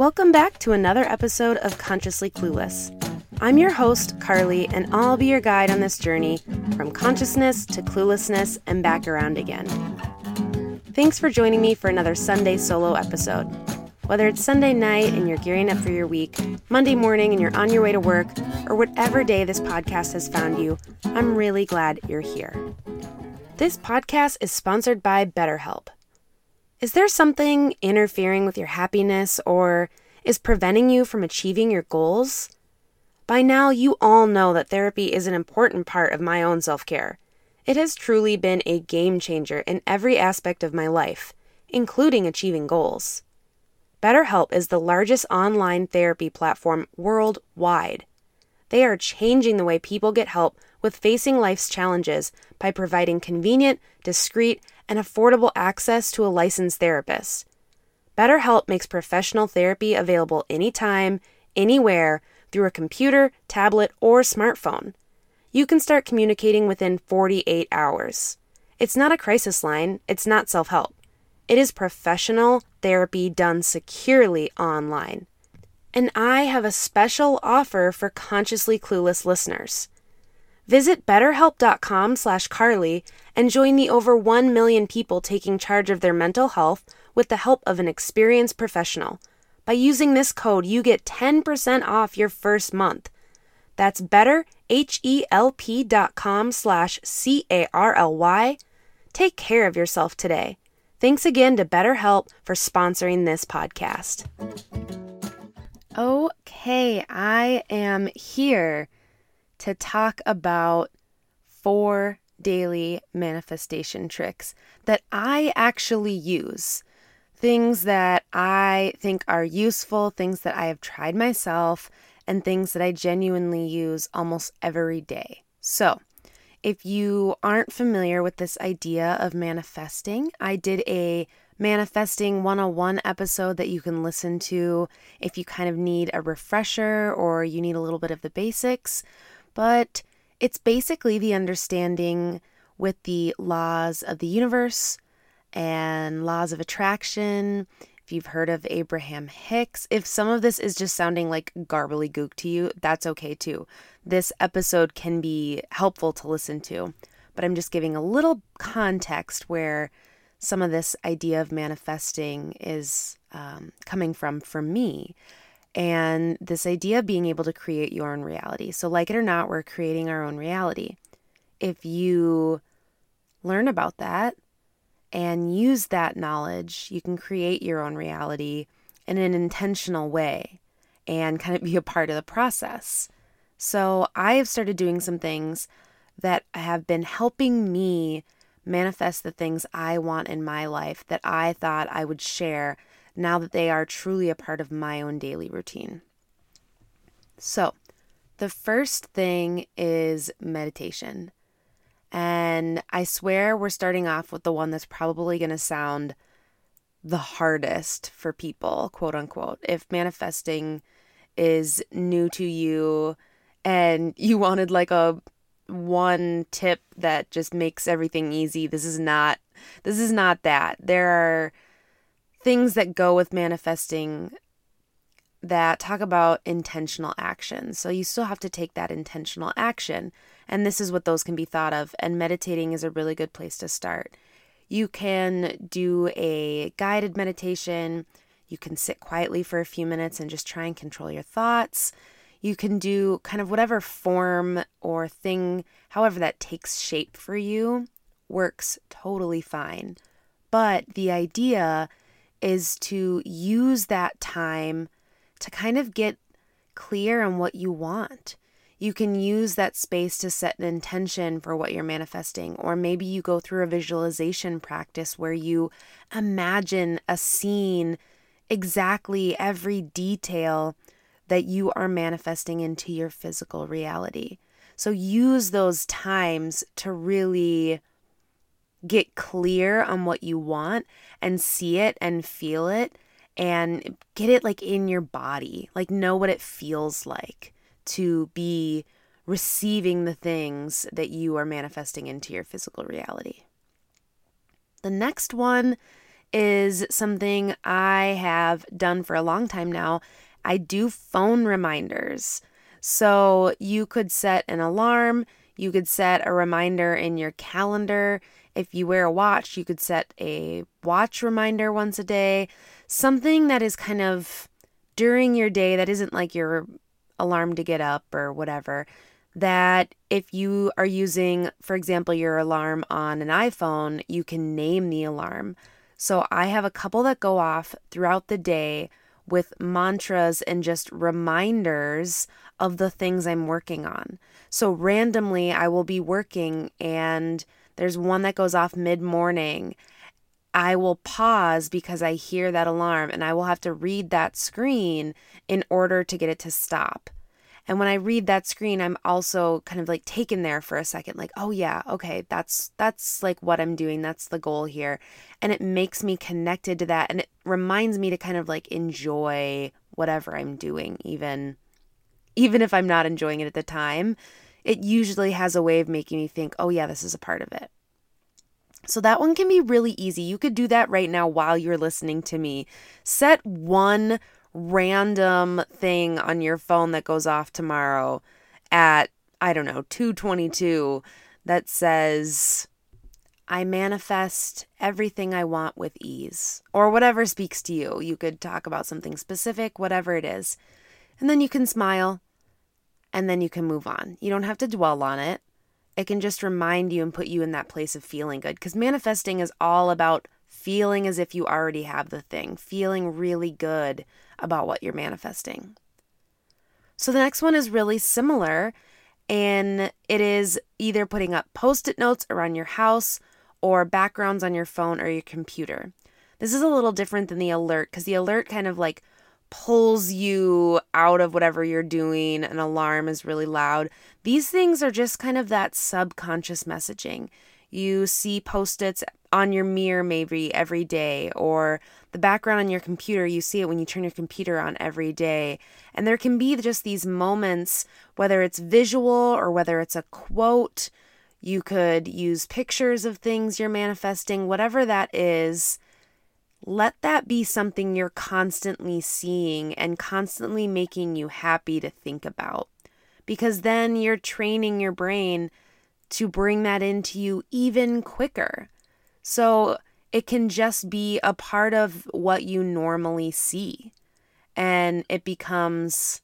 Welcome back to another episode of Consciously Clueless. I'm your host, Carly, and I'll be your guide on this journey from consciousness to cluelessness and back around again. Thanks for joining me for another Sunday solo episode. Whether it's Sunday night and you're gearing up for your week, Monday morning and you're on your way to work, or whatever day this podcast has found you, I'm really glad you're here. This podcast is sponsored by BetterHelp. Is there something interfering with your happiness or is preventing you from achieving your goals? By now, you all know that therapy is an important part of my own self care. It has truly been a game changer in every aspect of my life, including achieving goals. BetterHelp is the largest online therapy platform worldwide. They are changing the way people get help with facing life's challenges by providing convenient, discreet, and affordable access to a licensed therapist. BetterHelp makes professional therapy available anytime, anywhere, through a computer, tablet, or smartphone. You can start communicating within 48 hours. It's not a crisis line, it's not self help. It is professional therapy done securely online. And I have a special offer for consciously clueless listeners. Visit betterhelp.com slash carly and join the over 1 million people taking charge of their mental health with the help of an experienced professional. By using this code, you get 10% off your first month. That's betterhelp.com slash C-A-R-L-Y. Take care of yourself today. Thanks again to BetterHelp for sponsoring this podcast. Okay, I am here to talk about four daily manifestation tricks that I actually use. Things that I think are useful, things that I have tried myself, and things that I genuinely use almost every day. So, if you aren't familiar with this idea of manifesting, I did a Manifesting 101 episode that you can listen to if you kind of need a refresher or you need a little bit of the basics but it's basically the understanding with the laws of the universe and laws of attraction. If you've heard of Abraham Hicks, if some of this is just sounding like garbly gook to you, that's okay too. This episode can be helpful to listen to, but I'm just giving a little context where some of this idea of manifesting is um, coming from for me and this idea of being able to create your own reality. So, like it or not, we're creating our own reality. If you learn about that and use that knowledge, you can create your own reality in an intentional way and kind of be a part of the process. So, I have started doing some things that have been helping me manifest the things I want in my life that I thought I would share now that they are truly a part of my own daily routine. So, the first thing is meditation. And I swear we're starting off with the one that's probably going to sound the hardest for people, quote unquote. If manifesting is new to you and you wanted like a one tip that just makes everything easy, this is not this is not that. There are things that go with manifesting that talk about intentional action. So you still have to take that intentional action. And this is what those can be thought of. And meditating is a really good place to start. You can do a guided meditation. You can sit quietly for a few minutes and just try and control your thoughts. You can do kind of whatever form or thing, however that takes shape for you, works totally fine. But the idea is to use that time to kind of get clear on what you want. You can use that space to set an intention for what you're manifesting, or maybe you go through a visualization practice where you imagine a scene, exactly every detail that you are manifesting into your physical reality. So use those times to really get clear on what you want and see it and feel it and get it like in your body. Like know what it feels like to be receiving the things that you are manifesting into your physical reality. The next one is something I have done for a long time now. I do phone reminders. So you could set an alarm, you could set a reminder in your calendar. If you wear a watch, you could set a watch reminder once a day. Something that is kind of during your day that isn't like your alarm to get up or whatever. That if you are using, for example, your alarm on an iPhone, you can name the alarm. So I have a couple that go off throughout the day with mantras and just reminders of the things I'm working on. So randomly, I will be working and there's one that goes off mid morning. I will pause because I hear that alarm and I will have to read that screen in order to get it to stop. And when I read that screen, I'm also kind of like taken there for a second, like, oh yeah, okay, that's that's like what I'm doing. That's the goal here. And it makes me connected to that. And it reminds me to kind of like enjoy whatever I'm doing, even even if I'm not enjoying it at the time. It usually has a way of making me think, oh yeah, this is a part of it. So that one can be really easy. You could do that right now while you're listening to me. Set one random thing on your phone that goes off tomorrow at I don't know, 222 that says I manifest everything I want with ease or whatever speaks to you. You could talk about something specific, whatever it is. And then you can smile and then you can move on. You don't have to dwell on it. It can just remind you and put you in that place of feeling good because manifesting is all about feeling as if you already have the thing, feeling really good about what you're manifesting. So the next one is really similar, and it is either putting up post it notes around your house or backgrounds on your phone or your computer. This is a little different than the alert because the alert kind of like pulls you out of whatever you're doing. An alarm is really loud. These things are just kind of that subconscious messaging. You see post its on your mirror maybe every day, or the background on your computer, you see it when you turn your computer on every day. And there can be just these moments, whether it's visual or whether it's a quote. You could use pictures of things you're manifesting, whatever that is. Let that be something you're constantly seeing and constantly making you happy to think about. Because then you're training your brain to bring that into you even quicker. So it can just be a part of what you normally see. And it becomes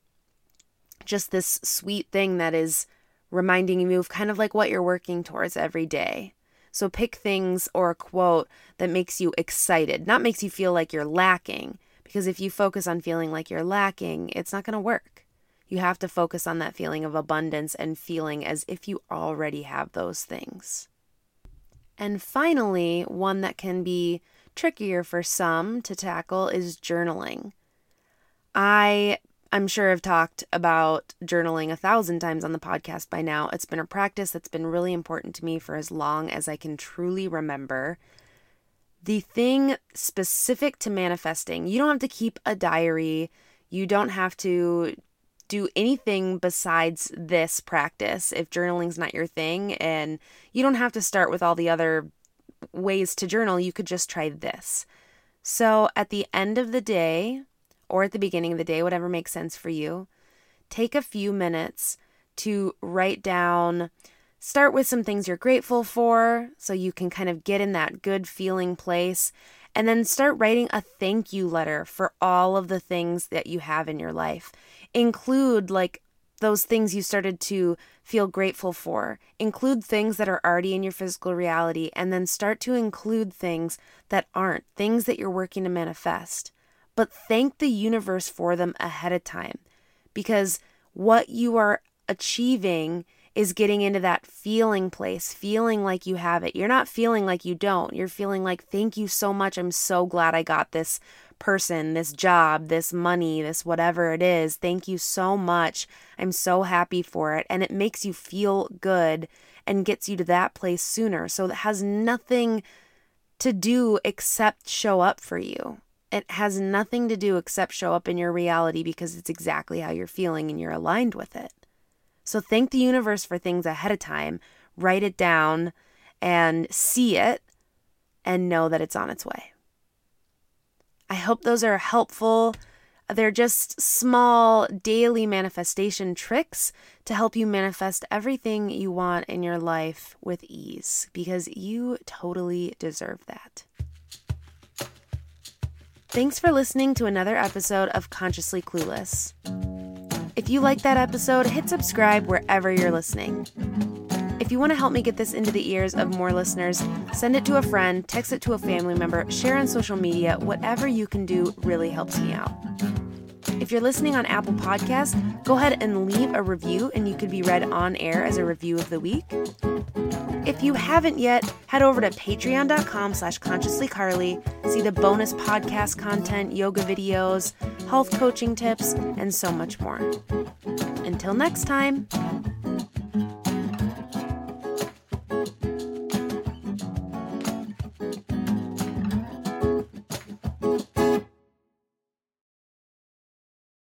just this sweet thing that is reminding you of kind of like what you're working towards every day. So pick things or a quote that makes you excited, not makes you feel like you're lacking. Because if you focus on feeling like you're lacking, it's not going to work. You have to focus on that feeling of abundance and feeling as if you already have those things. And finally, one that can be trickier for some to tackle is journaling. I I'm sure I've talked about journaling a thousand times on the podcast by now. It's been a practice that's been really important to me for as long as I can truly remember. The thing specific to manifesting, you don't have to keep a diary. You don't have to do anything besides this practice if journaling's not your thing. And you don't have to start with all the other ways to journal. You could just try this. So at the end of the day, or at the beginning of the day, whatever makes sense for you, take a few minutes to write down. Start with some things you're grateful for so you can kind of get in that good feeling place. And then start writing a thank you letter for all of the things that you have in your life include like those things you started to feel grateful for. Include things that are already in your physical reality and then start to include things that aren't, things that you're working to manifest. But thank the universe for them ahead of time because what you are achieving is getting into that feeling place, feeling like you have it. You're not feeling like you don't. You're feeling like, thank you so much. I'm so glad I got this person, this job, this money, this whatever it is. Thank you so much. I'm so happy for it. And it makes you feel good and gets you to that place sooner. So it has nothing to do except show up for you. It has nothing to do except show up in your reality because it's exactly how you're feeling and you're aligned with it. So thank the universe for things ahead of time, write it down and see it and know that it's on its way. I hope those are helpful. They're just small daily manifestation tricks to help you manifest everything you want in your life with ease because you totally deserve that. Thanks for listening to another episode of Consciously Clueless. If you like that episode, hit subscribe wherever you're listening. If you want to help me get this into the ears of more listeners, send it to a friend, text it to a family member, share on social media. Whatever you can do really helps me out. If you're listening on Apple Podcasts, go ahead and leave a review and you could be read on air as a review of the week. If you haven't yet, head over to patreon.com slash consciouslycarly, see the bonus podcast content, yoga videos, health coaching tips, and so much more. Until next time.